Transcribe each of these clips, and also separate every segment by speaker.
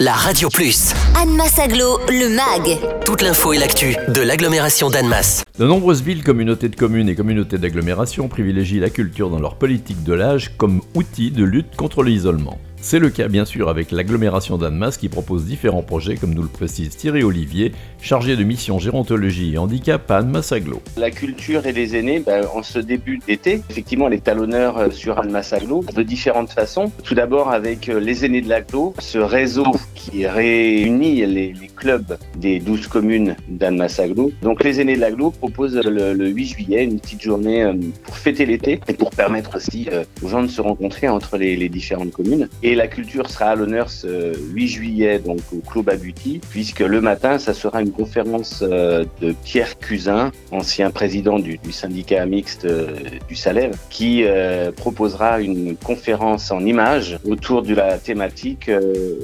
Speaker 1: la Radio Plus.
Speaker 2: Annemasse Aglo, le MAG.
Speaker 1: Toute l'info et l'actu de l'agglomération d'Annemasse.
Speaker 3: De nombreuses villes, communautés de communes et communautés d'agglomération privilégient la culture dans leur politique de l'âge comme outil de lutte contre l'isolement. C'est le cas bien sûr avec l'agglomération d'Annemasse qui propose différents projets comme nous le précise Thierry Olivier, chargé de mission gérontologie et handicap à Annemasse Aglo.
Speaker 4: La culture et les aînés, ben, en ce début d'été, effectivement, les talonneurs euh, sur Annemasse Aglo de différentes façons. Tout d'abord avec euh, les aînés de l'aglo, ce réseau qui réunit les, clubs des 12 communes d'Annemasse Aglo. Donc les aînés de l'aglo proposent le, le, 8 juillet une petite journée euh, pour fêter l'été et pour permettre aussi aux gens de se rencontrer entre les, les différentes communes. Et la culture sera à l'honneur ce 8 juillet donc au Clos Babuti, puisque le matin, ça sera une conférence euh, de Pierre Cusin, ancien président du, syndicat mixte euh, du Salève, qui euh, proposera une conférence en images autour de la thématique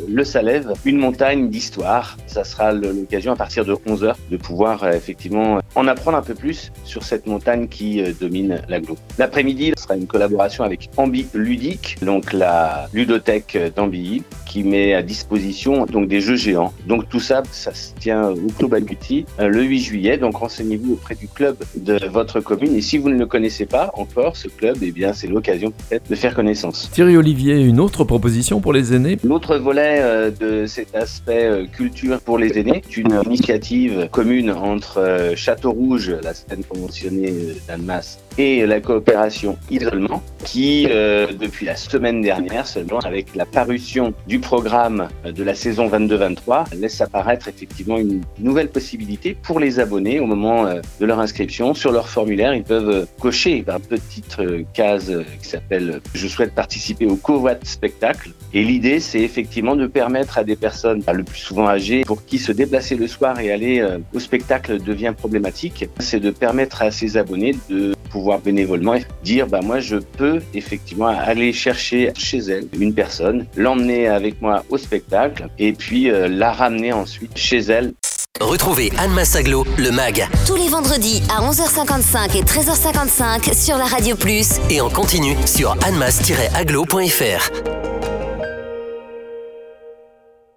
Speaker 4: Le Salève, une montagne d'histoire. Ça sera l'occasion à partir de 11h de pouvoir effectivement en apprendre un peu plus sur cette montagne qui domine l'agglo. L'après-midi, ce sera une collaboration avec Ambi Ludique, donc la ludothèque d'Ambilly qui met à disposition donc des jeux géants. Donc tout ça, ça se tient au Club Aguti le 8 juillet. Donc renseignez-vous auprès du club de votre commune. Et si vous ne le connaissez pas encore, ce club, eh bien c'est l'occasion peut-être de faire connaissance.
Speaker 3: Thierry Olivier, une autre proposition pour les aînés?
Speaker 4: L'autre volet euh, de cet aspect euh, culture pour les aînés, c'est une initiative commune entre euh, Château Rouge, la scène conventionnée d'Annemasse, et la coopération isolement, qui depuis la semaine dernière seulement avec la parution du programme de la saison 22-23 laisse apparaître effectivement une nouvelle possibilité pour les abonnés au moment euh, de leur inscription. Sur leur formulaire, ils peuvent cocher un petite euh, case euh, qui s'appelle Je souhaite participer au Covoit spectacle. Et l'idée, c'est effectivement de permettre à des personnes, bah, le plus souvent âgées, pour qui se déplacer le soir et aller au spectacle devient problématique, c'est de permettre à ces abonnés de pouvoir bénévolement dire bah moi je peux effectivement aller chercher chez elle une personne, l'emmener avec moi au spectacle et puis euh, la ramener ensuite chez elle.
Speaker 1: Retrouvez Anne Massaglo, le MAG.
Speaker 2: Tous les vendredis à 11h55 et 13h55 sur la Radio Plus.
Speaker 1: Et en continu sur annemass-aglo.fr.